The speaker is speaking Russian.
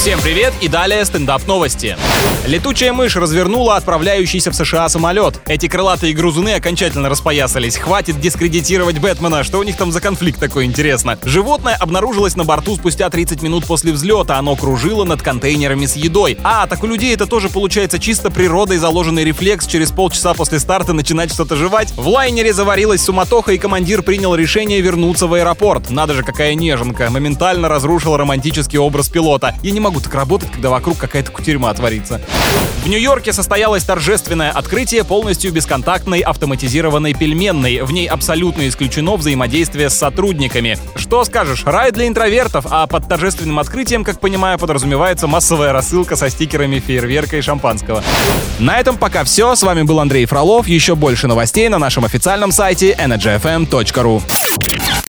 Всем привет и далее стендап новости. Летучая мышь развернула отправляющийся в США самолет. Эти крылатые грузуны окончательно распоясались. Хватит дискредитировать Бэтмена, что у них там за конфликт такой интересно. Животное обнаружилось на борту спустя 30 минут после взлета. Оно кружило над контейнерами с едой. А, так у людей это тоже получается чисто природой заложенный рефлекс через полчаса после старта начинать что-то жевать. В лайнере заварилась суматоха и командир принял решение вернуться в аэропорт. Надо же, какая неженка. Моментально разрушил романтический образ пилота. Я не могу так работать, когда вокруг какая-то кутерьма творится. В Нью-Йорке состоялось торжественное открытие полностью бесконтактной автоматизированной пельменной. В ней абсолютно исключено взаимодействие с сотрудниками. Что скажешь, рай для интровертов, а под торжественным открытием, как понимаю, подразумевается массовая рассылка со стикерами фейерверка и шампанского. На этом пока все. С вами был Андрей Фролов. Еще больше новостей на нашем официальном сайте energyfm.ru.